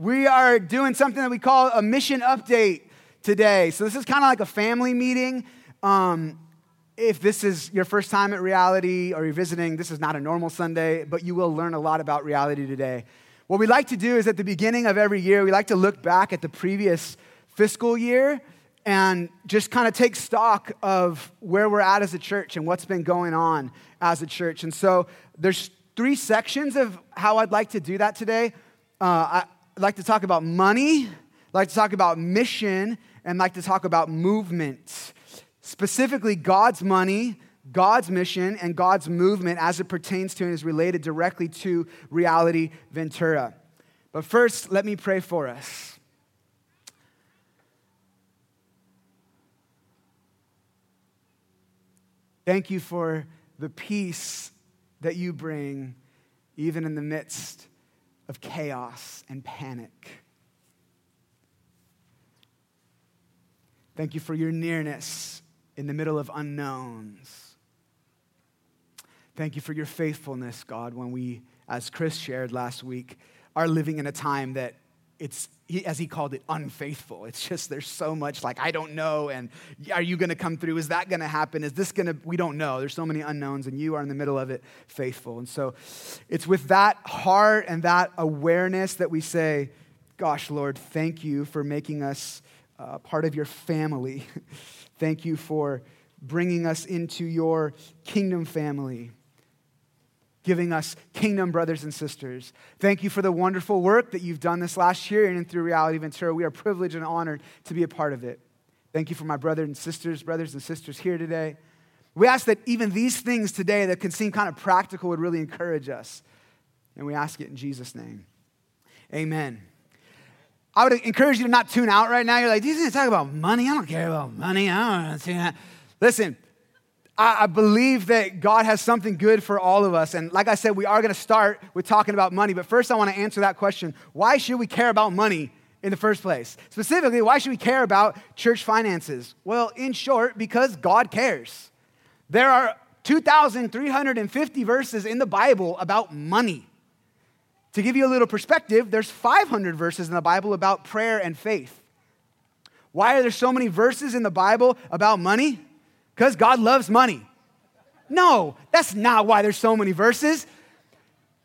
we are doing something that we call a mission update today. So, this is kind of like a family meeting. Um, if this is your first time at reality or you're visiting, this is not a normal Sunday, but you will learn a lot about reality today. What we like to do is at the beginning of every year, we like to look back at the previous fiscal year and just kind of take stock of where we're at as a church and what's been going on as a church. And so there's three sections of how I'd like to do that today. Uh, I'd like to talk about money, like to talk about mission, and like to talk about movement. Specifically, God's money, God's mission, and God's movement as it pertains to and is related directly to reality Ventura. But first, let me pray for us. Thank you for the peace that you bring, even in the midst of chaos and panic. Thank you for your nearness in the middle of unknowns. Thank you for your faithfulness, God, when we, as Chris shared last week, are living in a time that it's as he called it unfaithful. It's just there's so much like i don't know and are you going to come through? Is that going to happen? Is this going to we don't know. There's so many unknowns and you are in the middle of it faithful. And so it's with that heart and that awareness that we say gosh lord thank you for making us uh, part of your family. Thank you for bringing us into your kingdom family giving us kingdom brothers and sisters. Thank you for the wonderful work that you've done this last year and through Reality Ventura. We are privileged and honored to be a part of it. Thank you for my brothers and sisters, brothers and sisters here today. We ask that even these things today that can seem kind of practical would really encourage us. And we ask it in Jesus' name. Amen. I would encourage you to not tune out right now. You're like, these to talk about money. I don't care about money. I don't want to see that. Listen, I, believe that God has something good for all of us. And like I said, we are going to start with talking about money. But first, I want to answer that question why should we care about money in the first place? Specifically, why should we care about church finances? Well, in short, because God cares. There are 2,350 verses in the Bible about money. To give you a little perspective, there's 500 verses in the Bible about prayer and faith. Why are there so many verses in the Bible about money? Because God loves money. No, that's not why there's so many verses.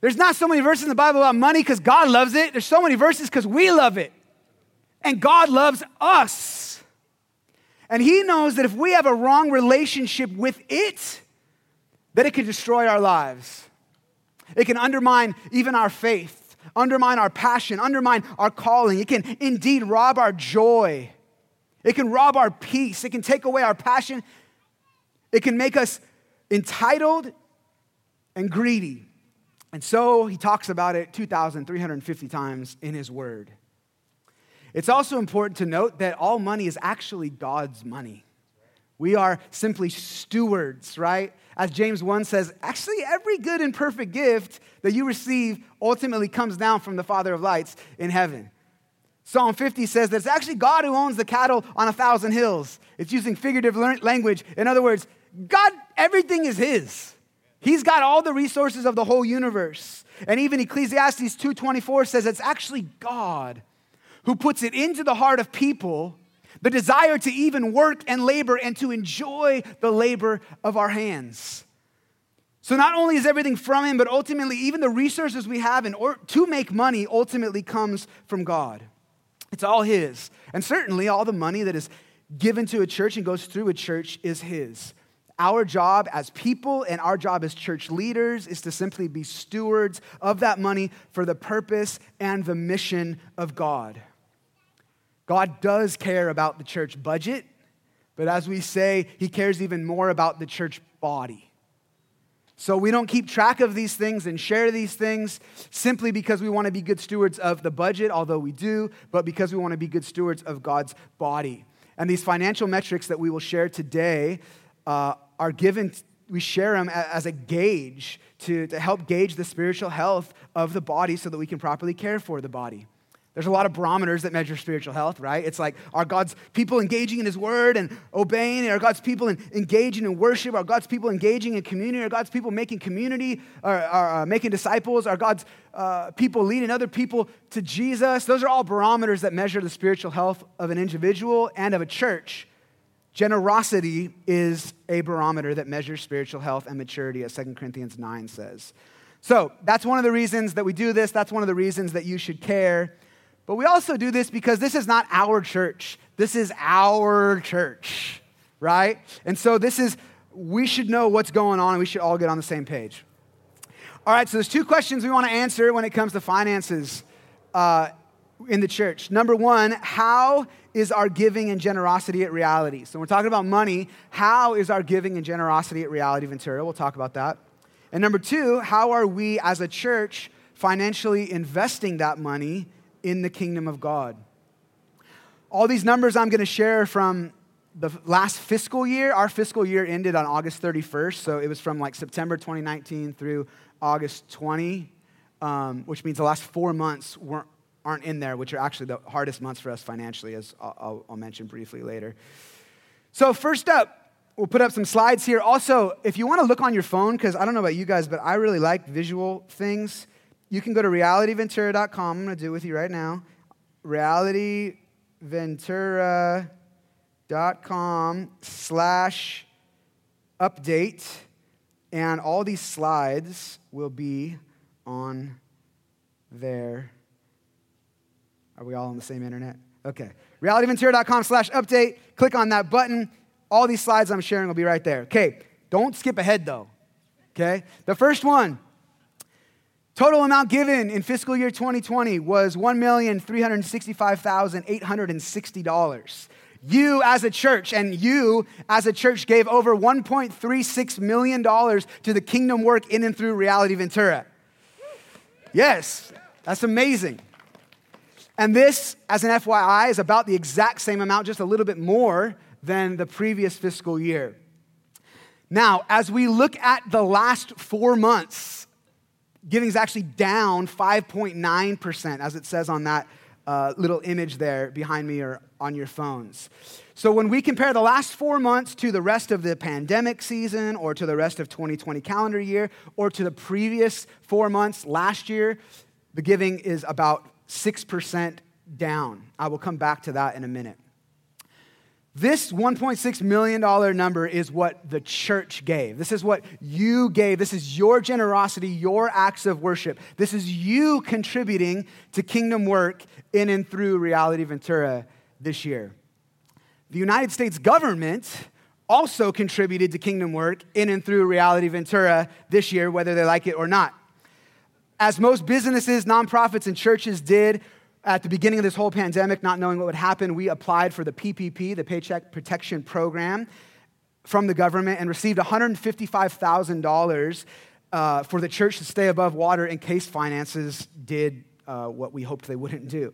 There's not so many verses in the Bible about money because God loves it. There's so many verses because we love it. And God loves us. And He knows that if we have a wrong relationship with it, that it can destroy our lives. It can undermine even our faith, undermine our passion, undermine our calling. It can indeed rob our joy. It can rob our peace. It can take away our passion. It can make us entitled and greedy. And so he talks about it 2,350 times in his word. It's also important to note that all money is actually God's money. We are simply stewards, right? As James 1 says, actually, every good and perfect gift that you receive ultimately comes down from the Father of lights in heaven. Psalm 50 says that it's actually God who owns the cattle on a thousand hills. It's using figurative language. In other words, God, everything is His. He's got all the resources of the whole universe. And even Ecclesiastes 2:24 says it's actually God who puts it into the heart of people the desire to even work and labor and to enjoy the labor of our hands. So not only is everything from him, but ultimately even the resources we have in order to make money ultimately comes from God. It's all his. And certainly all the money that is given to a church and goes through a church is his. Our job as people and our job as church leaders is to simply be stewards of that money for the purpose and the mission of God. God does care about the church budget, but as we say, He cares even more about the church body. So we don't keep track of these things and share these things simply because we want to be good stewards of the budget, although we do, but because we want to be good stewards of God's body. And these financial metrics that we will share today uh, are given, we share them as a gauge to, to help gauge the spiritual health of the body so that we can properly care for the body. There's a lot of barometers that measure spiritual health, right? It's like, are God's people engaging in His Word and obeying? Are God's people in, engaging in worship? Are God's people engaging in community? Are God's people making community? Or, uh, making disciples? Are God's uh, people leading other people to Jesus? Those are all barometers that measure the spiritual health of an individual and of a church. Generosity is a barometer that measures spiritual health and maturity, as 2 Corinthians 9 says. So that's one of the reasons that we do this. That's one of the reasons that you should care. But we also do this because this is not our church. This is our church, right? And so this is, we should know what's going on and we should all get on the same page. All right, so there's two questions we want to answer when it comes to finances uh, in the church. Number one, how is our giving and generosity at reality? So we're talking about money. How is our giving and generosity at reality Ventura? We'll talk about that. And number two, how are we as a church financially investing that money in the kingdom of God? All these numbers I'm going to share from the last fiscal year, our fiscal year ended on August 31st. So it was from like September 2019 through August 20, um, which means the last four months weren't, aren't in there, which are actually the hardest months for us financially, as I'll, I'll mention briefly later. So, first up, We'll put up some slides here. Also, if you want to look on your phone, because I don't know about you guys, but I really like visual things, you can go to realityventura.com. I'm going to do it with you right now. realityventura.com slash update. And all these slides will be on there. Are we all on the same internet? Okay. realityventura.com slash update. Click on that button all these slides I'm sharing will be right there. Okay, don't skip ahead though. Okay, the first one total amount given in fiscal year 2020 was $1,365,860. You as a church and you as a church gave over $1.36 million to the kingdom work in and through Reality Ventura. Yes, that's amazing. And this, as an FYI, is about the exact same amount, just a little bit more than the previous fiscal year. Now, as we look at the last four months, giving is actually down 5.9%, as it says on that uh, little image there behind me or on your phones. So, when we compare the last four months to the rest of the pandemic season, or to the rest of 2020 calendar year, or to the previous four months last year, the giving is about 6% down. I will come back to that in a minute. This $1.6 million number is what the church gave. This is what you gave. This is your generosity, your acts of worship. This is you contributing to kingdom work in and through Reality Ventura this year. The United States government also contributed to kingdom work in and through Reality Ventura this year, whether they like it or not. As most businesses, nonprofits, and churches did, at the beginning of this whole pandemic, not knowing what would happen, we applied for the PPP, the Paycheck Protection Program, from the government and received $155,000 uh, for the church to stay above water in case finances did uh, what we hoped they wouldn't do.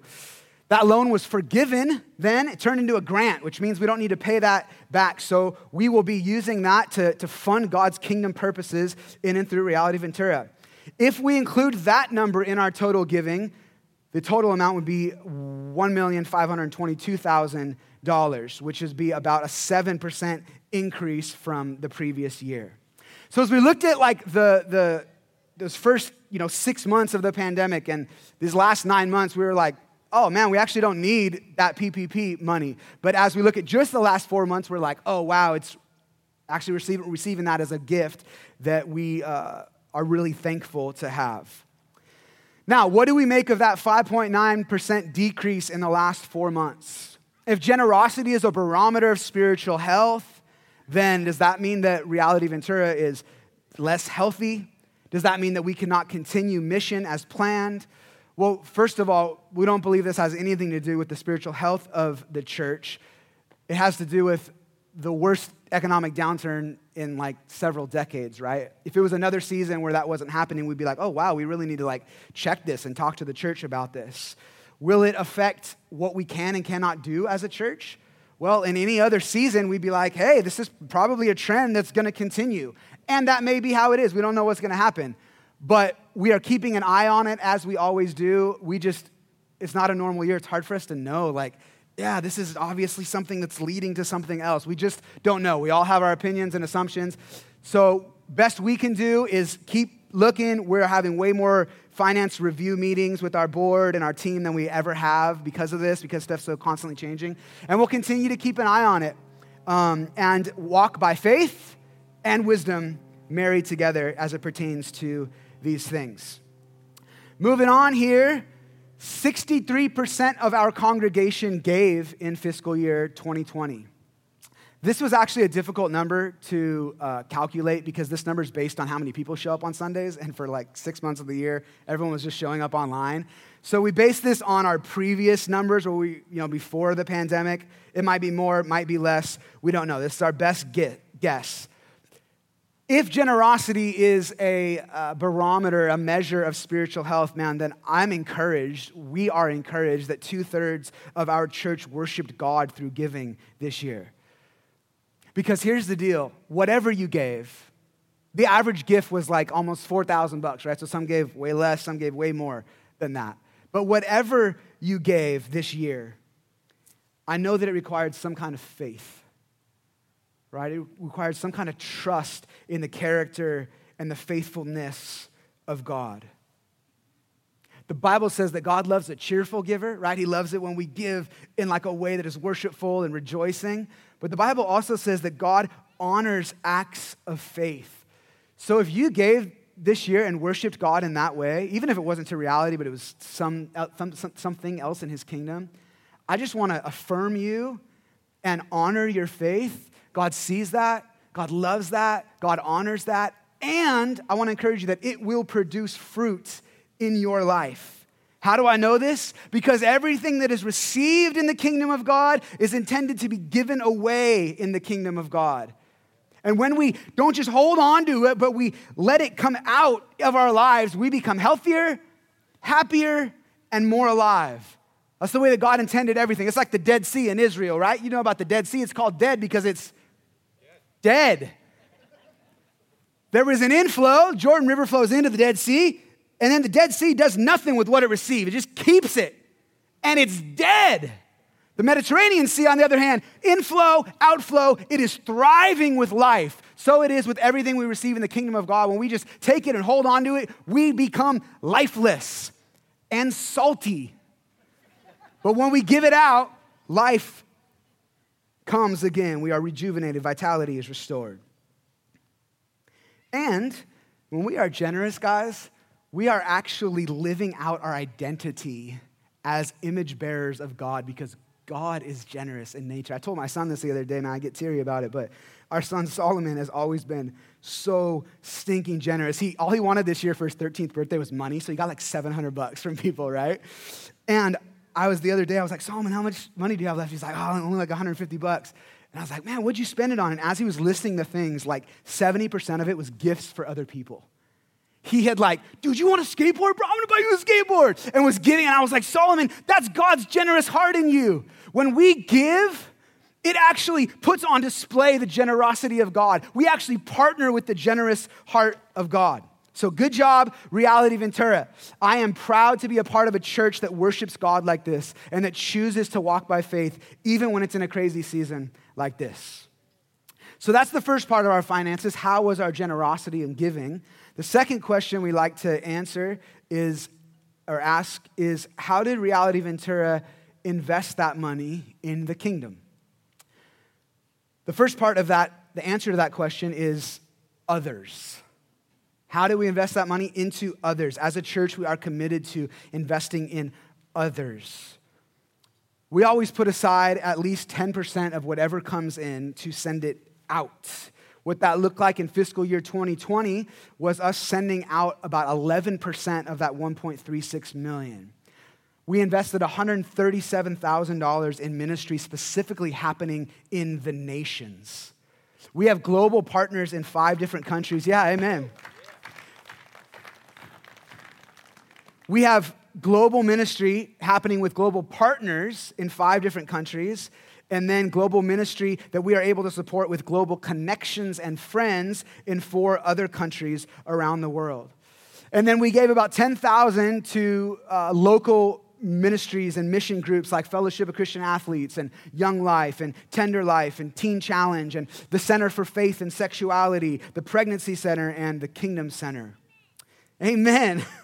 That loan was forgiven then. It turned into a grant, which means we don't need to pay that back. So we will be using that to, to fund God's kingdom purposes in and through Reality Ventura. If we include that number in our total giving, the total amount would be $1,522,000, which would be about a 7% increase from the previous year. So as we looked at like the, the those first you know six months of the pandemic and these last nine months, we were like, oh man, we actually don't need that PPP money. But as we look at just the last four months, we're like, oh wow, it's actually receiving, receiving that as a gift that we uh, are really thankful to have. Now, what do we make of that 5.9% decrease in the last four months? If generosity is a barometer of spiritual health, then does that mean that Reality Ventura is less healthy? Does that mean that we cannot continue mission as planned? Well, first of all, we don't believe this has anything to do with the spiritual health of the church. It has to do with the worst economic downturn in like several decades, right? If it was another season where that wasn't happening, we'd be like, oh, wow, we really need to like check this and talk to the church about this. Will it affect what we can and cannot do as a church? Well, in any other season, we'd be like, hey, this is probably a trend that's to continue. And that may be how it is. We don't know what's to happen. But we are keeping an eye on it as we always do. We just it's not a normal year, it's hard for us to know, like, yeah, this is obviously something that's leading to something else. We just don't know. We all have our opinions and assumptions. So, best we can do is keep looking. We're having way more finance review meetings with our board and our team than we ever have because of this, because stuff's so constantly changing. And we'll continue to keep an eye on it um, and walk by faith and wisdom married together as it pertains to these things. Moving on here, 63% of our congregation gave in fiscal year 2020. This was actually a difficult number to uh, calculate because this number is based on how many people show up on Sundays. And for like six months of the year, everyone was just showing up online. So we based this on our previous numbers, where we, you know, before the pandemic. It might be more, it might be less. We don't know. This is our best guess. If generosity is a uh, barometer, a measure of spiritual health, man, then I'm encouraged, we are encouraged that two thirds of our church worshiped God through giving this year. Because here's the deal whatever you gave, the average gift was like almost 4,000 bucks, right? So some gave way less, some gave way more than that. But whatever you gave this year, I know that it required some kind of faith, right? It required some kind of trust in the character and the faithfulness of God. The Bible says that God loves a cheerful giver, right? He loves it when we give in like a way that is worshipful and rejoicing. But the Bible also says that God honors acts of faith. So if you gave this year and worshiped God in that way, even if it wasn't to reality, but it was some, some something else in his kingdom, I just want to affirm you and honor your faith. God sees that, God loves that, God honors that, and I want to encourage you that it will produce fruit in your life. How do I know this? Because everything that is received in the kingdom of God is intended to be given away in the kingdom of God. And when we don't just hold on to it, but we let it come out of our lives, we become healthier, happier, and more alive. That's the way that God intended everything. It's like the Dead Sea in Israel, right? You know about the Dead Sea. It's called dead because it's dead. There was an inflow. Jordan River flows into the Dead Sea. And then the Dead Sea does nothing with what it received, it just keeps it. And it's dead. The Mediterranean Sea, on the other hand, inflow, outflow, it is thriving with life. So it is with everything we receive in the kingdom of God. When we just take it and hold on to it, we become lifeless and salty. But when we give it out, life comes again. We are rejuvenated, vitality is restored. And when we are generous, guys, we are actually living out our identity as image bearers of God because God is generous in nature. I told my son this the other day, and I get teary about it, but our son Solomon has always been so stinking generous. He all he wanted this year for his 13th birthday was money, so he got like 700 bucks from people, right? And I was the other day, I was like, Solomon, how much money do you have left? He's like, oh, only like 150 bucks. And I was like, man, what'd you spend it on? And as he was listing the things, like 70% of it was gifts for other people he had like, dude, you want a skateboard, bro? I'm gonna buy you a skateboard. And was giving, and I was like, Solomon, that's God's generous heart in you. When we give, it actually puts on display the generosity of God. We actually partner with the generous heart of God. So, good job, Reality Ventura. I am proud to be a part of a church that worships God like this and that chooses to walk by faith, even when it's in a crazy season like this. So, that's the first part of our finances. How was our generosity and giving? The second question we like to answer is, or ask, is how did Reality Ventura invest that money in the kingdom? The first part of that, the answer to that question is others. How do we invest that money into others? As a church, we are committed to investing in others. We always put aside at least 10% of whatever comes in to send it out. What that looked like in fiscal year 2020 was us sending out about 11% of that 1.36 million. We invested $137,000 in ministry specifically happening in the nations. We have global partners in five different countries. Yeah, amen. We have global ministry happening with global partners in five different countries and then global ministry that we are able to support with global connections and friends in four other countries around the world. And then we gave about 10,000 to uh, local ministries and mission groups like Fellowship of Christian Athletes and Young Life and Tender Life and Teen Challenge and the Center for Faith and Sexuality, the Pregnancy Center, and the Kingdom Center. Amen.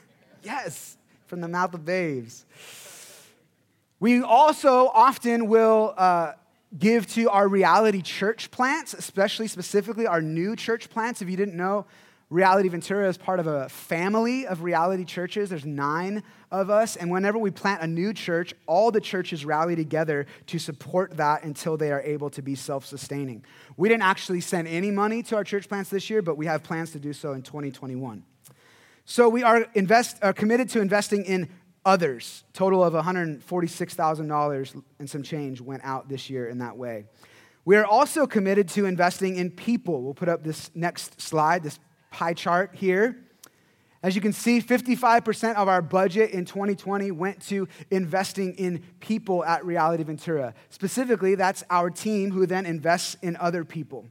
yes, from the mouth of babes. We also often will uh, give to our reality church plants, especially specifically our new church plants. If you didn't know, Reality Ventura is part of a family of reality churches. There's nine of us. And whenever we plant a new church, all the churches rally together to support that until they are able to be self sustaining. We didn't actually send any money to our church plants this year, but we have plans to do so in 2021. So we are, invest, are committed to investing in others. Total of $146,000 and some change went out this year in that way. We are also committed to investing in people. We'll put up this next slide, this pie chart here. As you can see, 55% of our budget in 2020 went to investing in people at Reality Ventura. Specifically, that's our team who then invests in other people.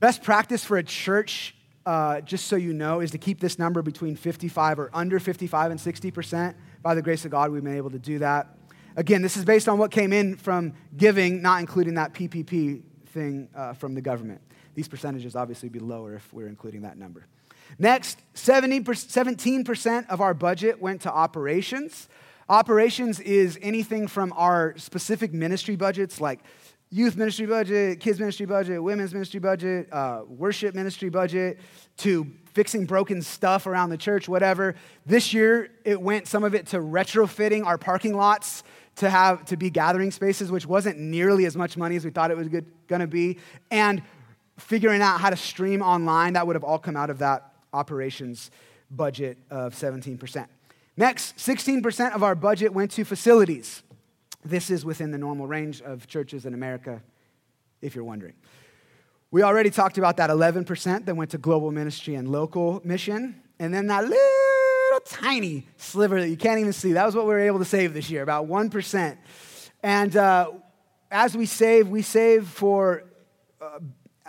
Best practice for a church, uh, just so you know, is to keep this number between 55 or under 55 and 60%. By the grace of God, we've been able to do that. Again, this is based on what came in from giving, not including that PPP thing uh, from the government. These percentages obviously be lower if we're including that number. Next, 70 17% of our budget went to operations. Operations is anything from our specific ministry budgets like youth ministry budget, kids ministry budget, women's ministry budget, uh, worship ministry budget, to fixing broken stuff around the church, whatever. This year, it went some of it to retrofitting our parking lots to have to be gathering spaces, which wasn't nearly as much money as we thought it was going to be, and figuring out how to stream online, that would have all come out of that operations budget of 17%. Next, 16% of our budget went to facilities. This is within the normal range of churches in America, if you're wondering. We already talked about that 11% that went to global ministry and local mission. And then that little tiny sliver that you can't even see, that was what we were able to save this year, about 1%. And uh, as we save, we save for uh,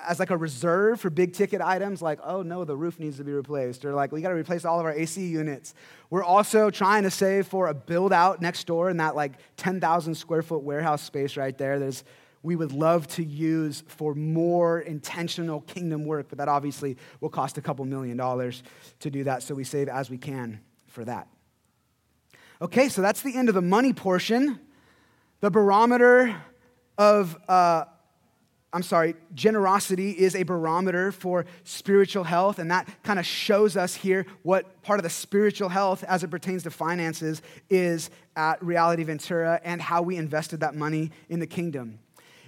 as like a reserve for big ticket items like oh no the roof needs to be replaced or like we got to replace all of our ac units. We're also trying to save for a build out next door in that like 10000 square foot warehouse space right there. There's we would love to use for more intentional kingdom work but that obviously will cost a couple million dollars to do that so we save as we can for that. Okay so that's the end of the money portion. The barometer of uh, I'm sorry, generosity is a barometer for spiritual health, and that kind of shows us here what part of the spiritual health as it pertains to finances is at Reality Ventura and how we invested that money in the kingdom.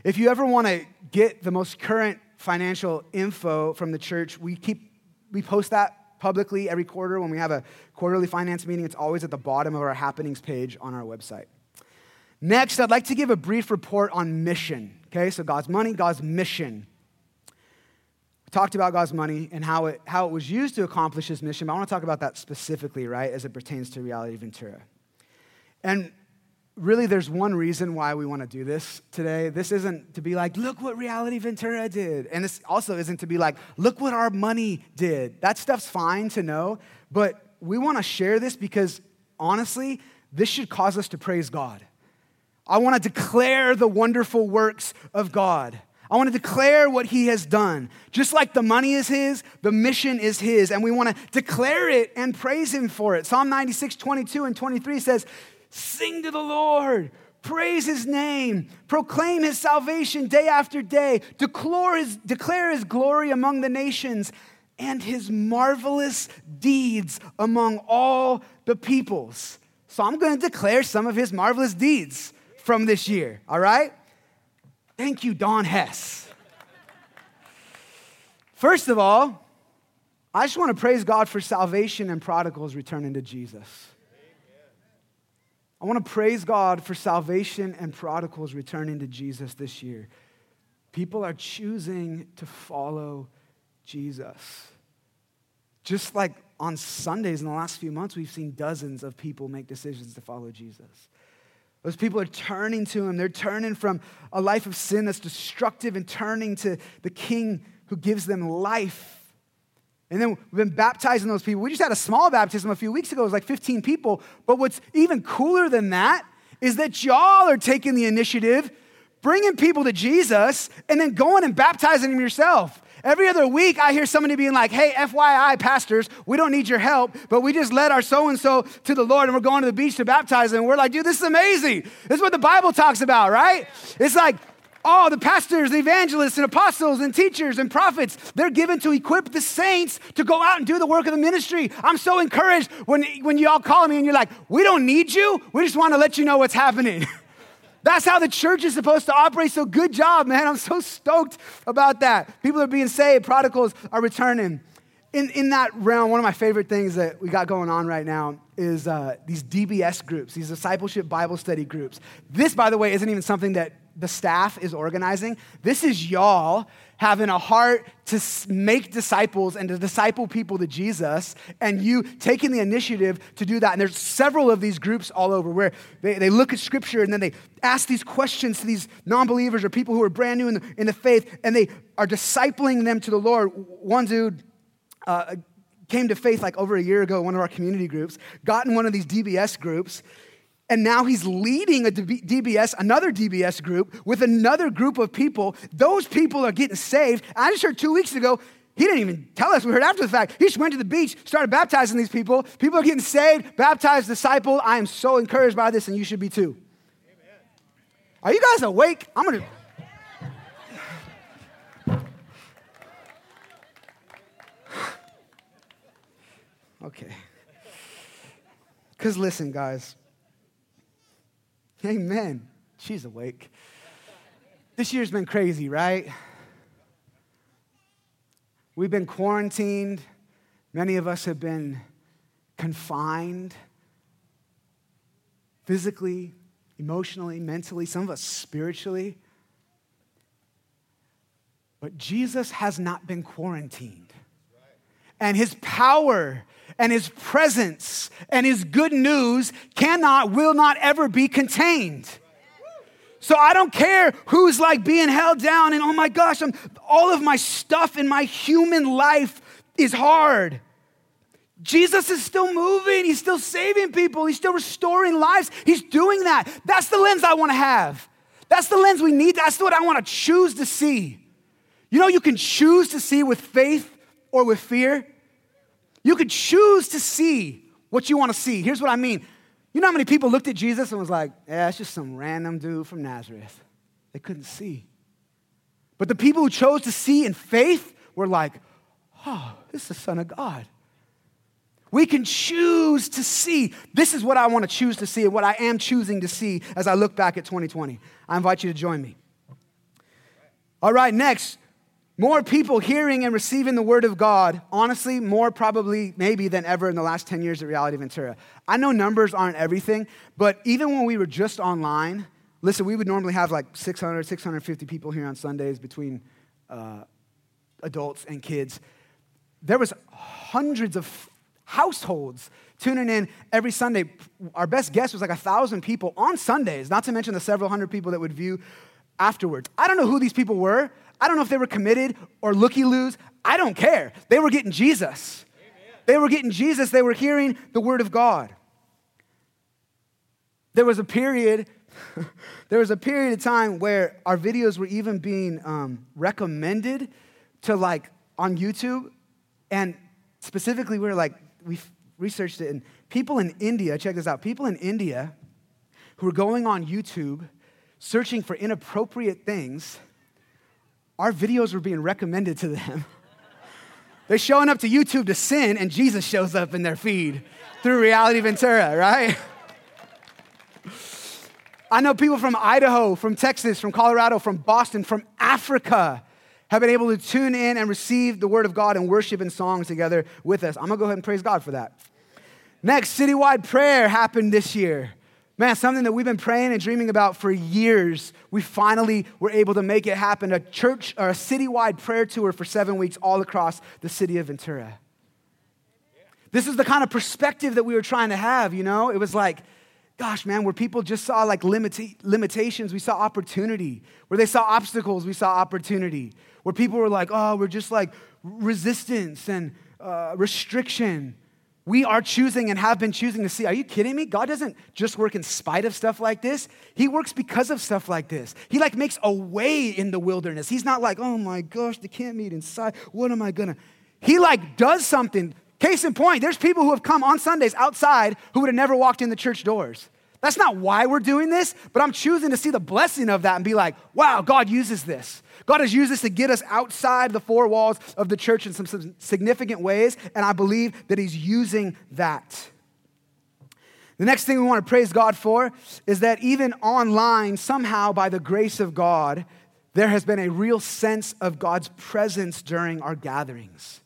If you ever want to get the most current financial info from the church, we keep we post that publicly every quarter when we have a quarterly finance meeting. It's always at the bottom of our happenings page on our website. Next, I'd like to give a brief report on mission. Okay, so God's money, God's mission. We talked about God's money and how it, how it was used to accomplish his mission, but I want to talk about that specifically, right, as it pertains to Reality Ventura. And really, there's one reason why we want to do this today. This isn't to be like, look what Reality Ventura did. And this also isn't to be like, look what our money did. That stuff's fine to know, but we want to share this because honestly, this should cause us to praise God. I want to declare the wonderful works of God. I want to declare what he has done. Just like the money is his, the mission is his, and we want to declare it and praise him for it. Psalm 96, 22 and 23 says, Sing to the Lord, praise his name, proclaim his salvation day after day, declare his, declare his glory among the nations, and his marvelous deeds among all the peoples. So I'm going to declare some of his marvelous deeds from this year, all right? Thank you, Don Hess. First of all, I just want to praise God for salvation and prodigals returning to Jesus. I want to praise God for salvation and prodigals returning to Jesus this year. People are choosing to follow Jesus. Just like on Sundays in the last few months, we've seen dozens of people make decisions to follow Jesus. Those people are turning to him. They're turning from a life of sin that's destructive and turning to the king who gives them life. And then we've been baptizing those people. We just had a small baptism a few weeks ago. It was like 15 people. But what's even cooler than that is that y'all are taking the initiative, bringing people to Jesus, and then going and baptizing them yourself. Every other week, I hear somebody being like, hey, FYI, pastors, we don't need your help, but we just led our so and so to the Lord and we're going to the beach to baptize them. And we're like, dude, this is amazing. This is what the Bible talks about, right? It's like, oh, the pastors, the evangelists, and apostles, and teachers, and prophets, they're given to equip the saints to go out and do the work of the ministry. I'm so encouraged when, when you all call me and you're like, we don't need you, we just want to let you know what's happening. That's how the church is supposed to operate. So good job, man. I'm so stoked about that. People are being saved, prodigals are returning. In, in that realm, one of my favorite things that we got going on right now is uh, these DBS groups, these discipleship Bible study groups. This, by the way, isn't even something that the staff is organizing. This is y'all having a heart to make disciples and to disciple people to Jesus, and you taking the initiative to do that. And there's several of these groups all over where they, they look at scripture and then they ask these questions to these non believers or people who are brand new in the, in the faith, and they are discipling them to the Lord. One dude, uh, came to faith like over a year ago, one of our community groups, got in one of these DBS groups, and now he's leading a DBS, another DBS group with another group of people. Those people are getting saved. I just heard two weeks ago, he didn't even tell us. We heard after the fact. He just went to the beach, started baptizing these people. People are getting saved, baptized, disciple. I am so encouraged by this, and you should be too. Amen. Are you guys awake? I'm going to. Okay. Because listen, guys. Amen. She's awake. This year's been crazy, right? We've been quarantined. Many of us have been confined physically, emotionally, mentally, some of us spiritually. But Jesus has not been quarantined. And his power and his presence and his good news cannot, will not ever be contained. So I don't care who's like being held down and oh my gosh, I'm, all of my stuff in my human life is hard. Jesus is still moving. He's still saving people. He's still restoring lives. He's doing that. That's the lens I want to have. That's the lens we need. That's what I want to choose to see. You know, you can choose to see with faith or with fear. You could choose to see what you want to see. Here's what I mean. You know how many people looked at Jesus and was like, yeah, it's just some random dude from Nazareth. They couldn't see. But the people who chose to see in faith were like, oh, this is the Son of God. We can choose to see. This is what I want to choose to see and what I am choosing to see as I look back at 2020. I invite you to join me. All right, next, more people hearing and receiving the word of God, honestly, more probably maybe than ever in the last 10 years at Reality Ventura. I know numbers aren't everything, but even when we were just online, listen, we would normally have like 600, 650 people here on Sundays between uh, adults and kids. There was hundreds of households tuning in every Sunday. Our best guess was like a thousand people on Sundays, not to mention the several hundred people that would view afterwards. I don't know who these people were. I don't know if they were committed or looky loos. I don't care. They were getting Jesus. Amen. They were getting Jesus. They were hearing the word of God. There was a period, there was a period of time where our videos were even being um, recommended to like on YouTube. And specifically, we are like, we researched it, and people in India, check this out, people in India who were going on YouTube searching for inappropriate things our videos were being recommended to them. They're showing up to YouTube to sin, and Jesus shows up in their feed through Reality Ventura, right? I know people from Idaho, from Texas, from Colorado, from Boston, from Africa have been able to tune in and receive the Word of God and worship and song together with us. I'm gonna go ahead and praise God for that. Next, citywide prayer happened this year. Man, something that we've been praying and dreaming about for years. We finally were able to make it happen. A church or a citywide prayer tour for seven weeks all across the city of Ventura. This is the kind of perspective that we were trying to have, you know? It was like, gosh, man, where people just saw like limita- limitations, we saw opportunity. Where they saw obstacles, we saw opportunity. Where people were like, oh, we're just like resistance and uh, restriction. We are choosing and have been choosing to see. Are you kidding me? God doesn't just work in spite of stuff like this. He works because of stuff like this. He like makes a way in the wilderness. He's not like, oh my gosh, they can't meet inside. What am I gonna? He like does something. Case in point, there's people who have come on Sundays outside who would have never walked in the church doors. That's not why we're doing this, but I'm choosing to see the blessing of that and be like, wow, God uses this. God has used this to get us outside the four walls of the church in some, significant ways, and I believe that He's using that. The next thing we want to praise God for is that even online, somehow by the grace of God, there has been a real sense of God's presence during our gatherings.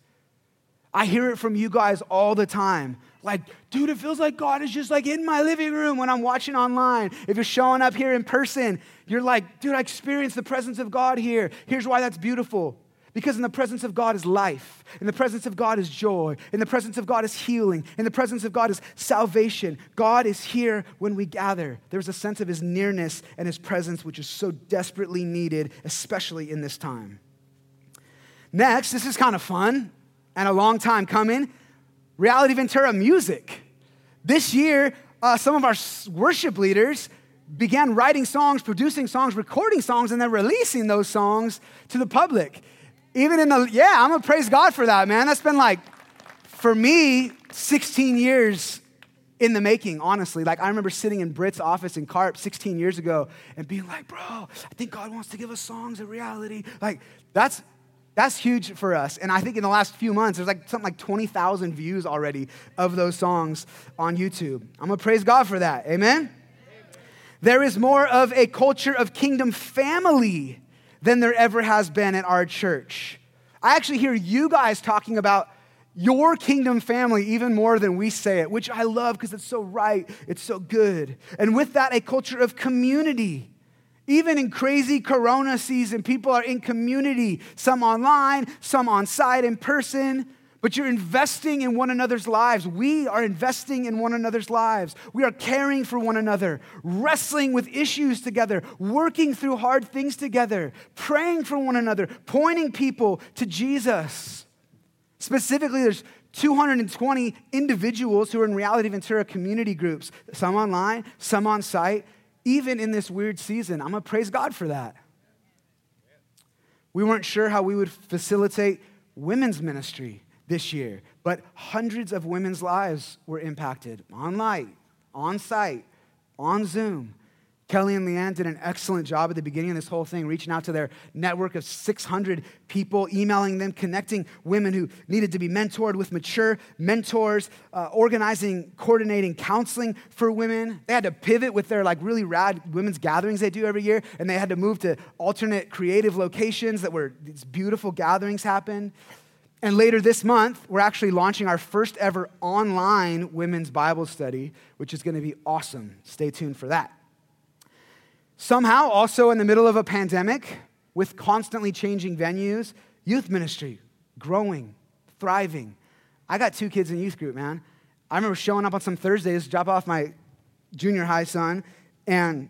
I hear it from you guys all the time. Like, dude, it feels like God is just like in my living room when I'm watching online. If you're showing up here in person, you're like, dude, I experience the presence of God here. Here's why that's beautiful. Because in the presence of God is life. In the presence of God is joy. In the presence of God is healing. In the presence of God is salvation. God is here when we gather. There's a sense of his nearness and his presence, which is so desperately needed, especially in this time. Next, this is kind of fun and a long time coming. Reality Ventura music. This year, uh, some of our worship leaders began writing songs, producing songs, recording songs, and then releasing those songs to the public. Even in the, yeah, I'm gonna praise God for that, man. That's been like, for me, 16 years in the making, honestly. Like, I remember sitting in Britt's office in CARP 16 years ago and being like, bro, I think God wants to give us songs of reality. Like, that's that's huge for us. And I think in the last few months, there's like something like 20,000 views already of those songs on YouTube. I'm gonna praise God for that. Amen? Amen? There is more of a culture of kingdom family than there ever has been at our church. I actually hear you guys talking about your kingdom family even more than we say it, which I love because it's so right, it's so good. And with that, a culture of community even in crazy corona season, people are in community, some online, some on site in person, but you're investing in one another's lives. We are investing in one another's lives. We are caring for one another, wrestling with issues together, working through hard things together, praying for one another, pointing people to Jesus. Specifically, there's 220 individuals who are in Reality Ventura community groups, some online, some on site, even in this weird season. I'm to praise God for that. We weren't sure how we would facilitate women's ministry this year, but hundreds of women's lives were impacted online, on site, on Zoom. Kelly and Leanne did an excellent job at the beginning of this whole thing, reaching out to their network of 600 people, emailing them, connecting women who needed to be mentored with mature mentors, uh, organizing, coordinating counseling for women. They had to pivot with their like really rad women's gatherings they do every year, and they had to move to alternate creative locations that were these beautiful gatherings happen. And later this month, we're actually launching our first ever online women's Bible study, which is going to be awesome. Stay tuned for that. Somehow, also in the middle of a pandemic, with constantly changing venues, youth ministry growing, thriving. I got two kids in youth group, man. I remember showing up on some Thursdays, drop off my junior high son, and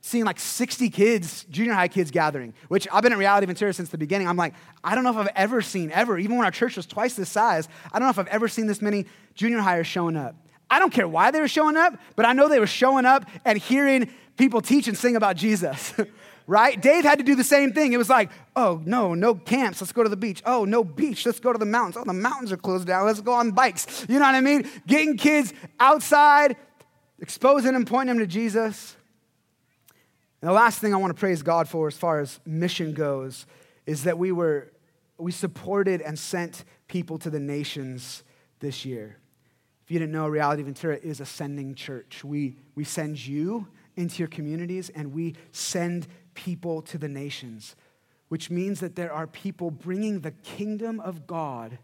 seeing like 60 kids, junior high kids gathering, which I've been in Reality Ventura since the beginning. I'm like, I don't know if I've ever seen, ever, even when our church was twice this size, I don't know if I've ever seen this many junior hires showing up. I don't care why they were showing up, but I know they were showing up and hearing people teach and sing about Jesus. right? Dave had to do the same thing. It was like, oh, no, no camps. Let's go to the beach. Oh, no beach. Let's go to the mountains. Oh, the mountains are closed down. Let's go on bikes. You know what I mean? Getting kids outside, exposing them, pointing them to Jesus. And the last thing I want to praise God for as far as mission goes is that we were we supported and sent people to the nations this year. If you didn't know, Reality Ventura is a sending church. We, we send you into your communities and we send people to the nations, which means that there are people bringing the kingdom of God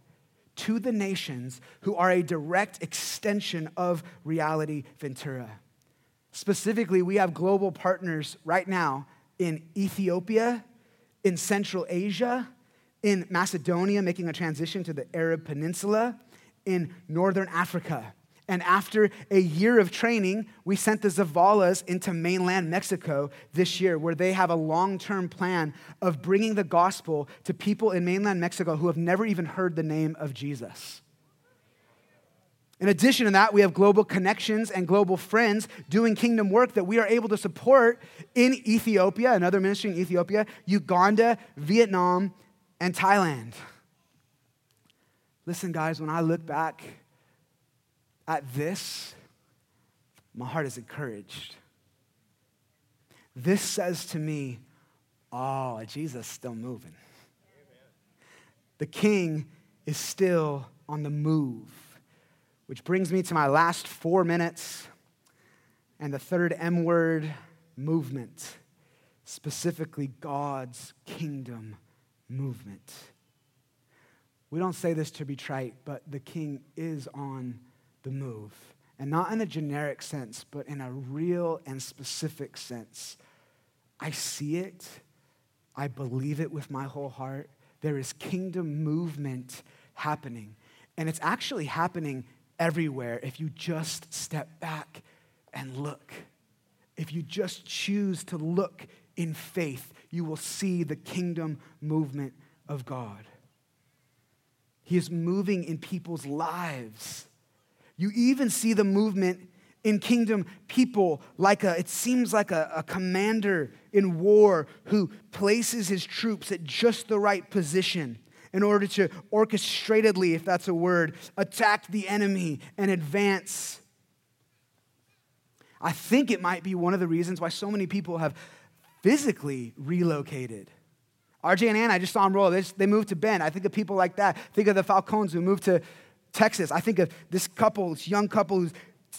to the nations who are a direct extension of Reality Ventura. Specifically, we have global partners right now in Ethiopia, in Central Asia, in Macedonia, making a transition to the Arab Peninsula, in Northern Africa And after a year of training, we sent the Zavalas into mainland Mexico this year, where they have a long term plan of bringing the gospel to people in mainland Mexico who have never even heard the name of Jesus. In addition to that, we have global connections and global friends doing kingdom work that we are able to support in Ethiopia, another ministry in Ethiopia, Uganda, Vietnam, and Thailand. Listen, guys, when I look back at this, my heart is encouraged. This says to me, oh, Jesus is still moving. The king is still on the move. Which brings me to my last four minutes and the third M word movement, specifically God's kingdom movement. We don't say this to be trite, but the king is on the move. And not in a generic sense, but in a real and specific sense. I see it, I believe it with my whole heart. There is kingdom movement happening. And it's actually happening everywhere if you just step back and look. If you just choose to look in faith, you will see the kingdom movement of God. He is moving in people's lives. You even see the movement in kingdom people like a it seems like a, a, commander in war who places his troops at just the right position in order to orchestratedly, if that's a word, attack the enemy and advance. I think it might be one of the reasons why so many people have physically relocated. RJ and Ann, I just saw them roll. They, they moved to Bend. I think of people like that. Think of the Falcones who moved to Texas. I think of this couple, this young couple who's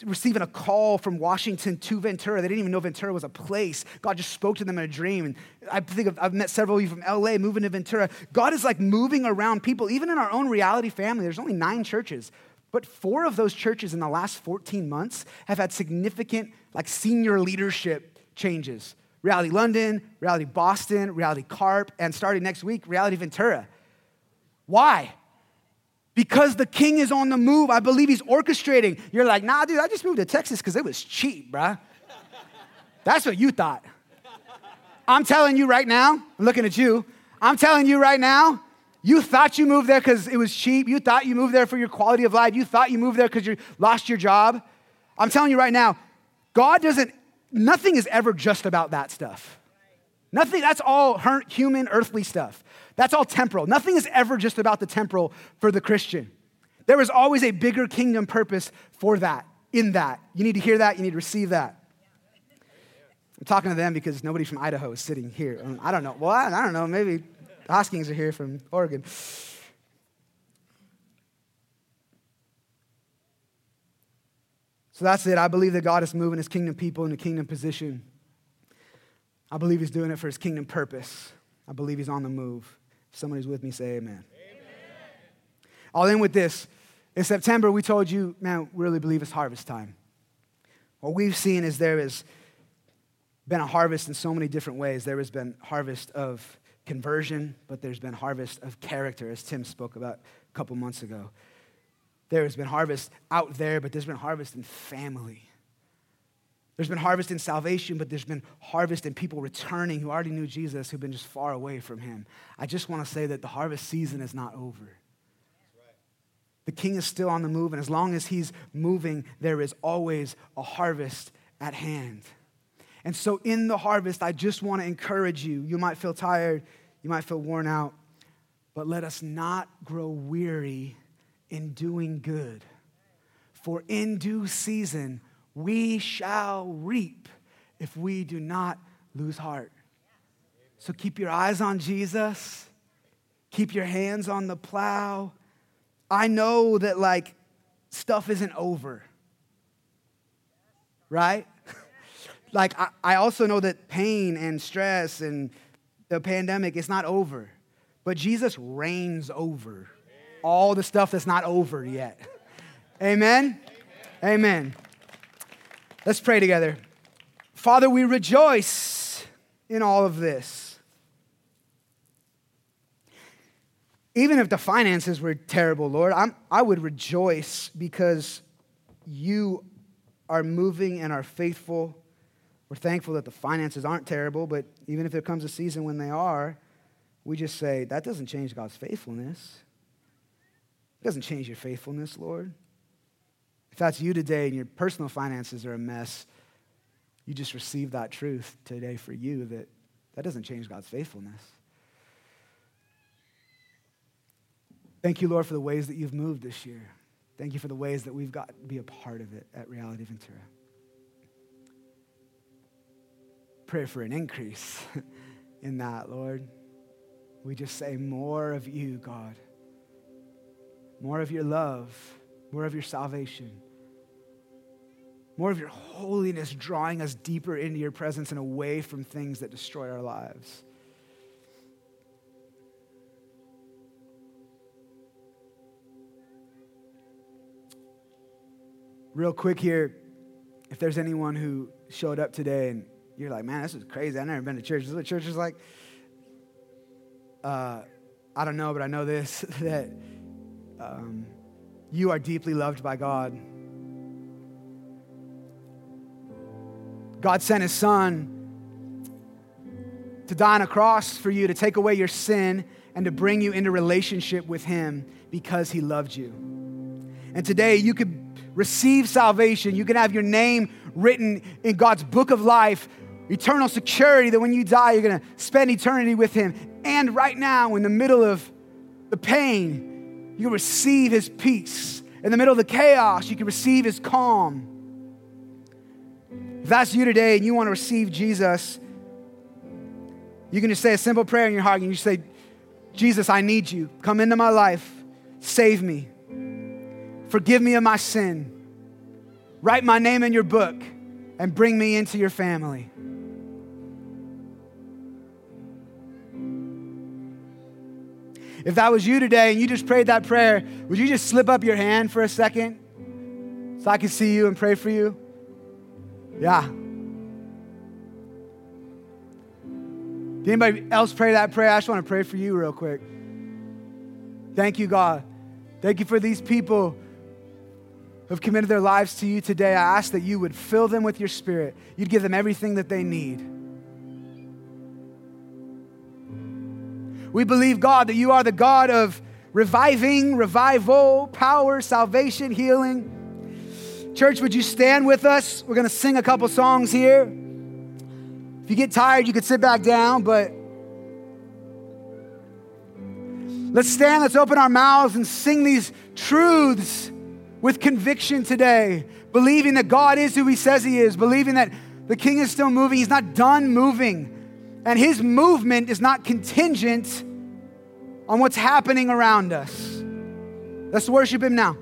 receiving a call from Washington to Ventura. They didn't even know Ventura was a place. God just spoke to them in a dream. And I think of, I've met several of you from LA moving to Ventura. God is like moving around people, even in our own reality family. There's only nine churches. But four of those churches in the last 14 months have had significant, like, senior leadership changes. Reality London, Reality Boston, Reality Carp, and starting next week, Reality Ventura. Why? Because the king is on the move. I believe he's orchestrating. You're like, nah, dude, I just moved to Texas because it was cheap, bruh. That's what you thought. I'm telling you right now, I'm looking at you. I'm telling you right now, you thought you moved there because it was cheap. You thought you moved there for your quality of life. You thought you moved there because you lost your job. I'm telling you right now, God doesn't, nothing is ever just about that stuff. Nothing, that's all human, earthly stuff. That's all temporal. Nothing is ever just about the temporal for the Christian. There is always a bigger kingdom purpose for that, in that. You need to hear that, you need to receive that. I'm talking to them because nobody from Idaho is sitting here. Um, I don't know. Well, I, don't know. Maybe Hoskins are here from Oregon. So that's it. I believe that God is moving his kingdom people into kingdom position. I believe he's doing it for his kingdom purpose. I believe he's on the move. If somebody's with me, say amen. amen. I'll end with this. In September, we told you, man, we really believe it's harvest time. What we've seen is there has been a harvest in so many different ways. There has been harvest of conversion, but there's been harvest of character, as Tim spoke about a couple months ago. There has been harvest out there, but there's been harvest in family. There's been harvest in salvation, but there's been harvest in people returning who already knew Jesus, who've been just far away from him. I just want to say that the harvest season is not over. The king is still on the move, and as long as he's moving, there is always a harvest at hand. And so, in the harvest, I just want to encourage you. You might feel tired, you might feel worn out, but let us not grow weary in doing good. For in due season, we shall reap if we do not lose heart. So keep your eyes on Jesus, keep your hands on the plow. I know that, like, stuff isn't over, right? like, I, I also know that pain and stress and the pandemic is not over, but Jesus reigns over all the stuff that's not over yet. Amen? Amen. Amen. Let's pray together. Father, we rejoice in all of this. Even if the finances were terrible, Lord, I'm, I would rejoice because you are moving and are faithful. We're thankful that the finances aren't terrible, but even if there comes a season when they are, we just say, that doesn't change God's faithfulness. It doesn't change your faithfulness, Lord. If that's you today and your personal finances are a mess, you just receive that truth today for you that that doesn't change God's faithfulness. Thank you, Lord, for the ways that you've moved this year. Thank you for the ways that we've got to be a part of it at Reality Ventura. Pray for an increase in that, Lord. We just say more of you, God. More of your love, more of your salvation, more of your holiness drawing us deeper into your presence and away from things that destroy our lives. Real quick here, if there's anyone who showed up today and you're like, man, this is crazy. I've never been to church. This is what church is like. Uh, I don't know, but I know this that um, you are deeply loved by God. God sent his son to die on a cross for you, to take away your sin, and to bring you into relationship with him because he loved you. And today you could receive salvation. You can have your name written in God's book of life, eternal security that when you die, you're going to spend eternity with Him. And right now, in the middle of the pain, you can receive His peace. In the middle of the chaos, you can receive His calm. If that's you today and you want to receive Jesus, you can just say a simple prayer in your heart and you say, Jesus, I need you. Come into my life. Save me. Forgive me of my sin. Write my name in your book and bring me into your family. If that was you today and you just prayed that prayer, would you just slip up your hand for a second so I can see you and pray for you? Yeah. Did anybody else pray that prayer? I just want to pray for you real quick. Thank you, God. Thank you for these people who have committed their lives to you today. I ask that you would fill them with your spirit. You'd give them everything that they need. We believe, God, that you are the God of reviving, revival, power, salvation, healing. Church, would you stand with us? We're going to sing a couple songs here. If you get tired, you could sit back down, but let's stand, let's open our mouths and sing these truths with conviction today, believing that God is who He says He is, believing that the King is still moving, He's not done moving, and His movement is not contingent on what's happening around us. Let's worship Him now.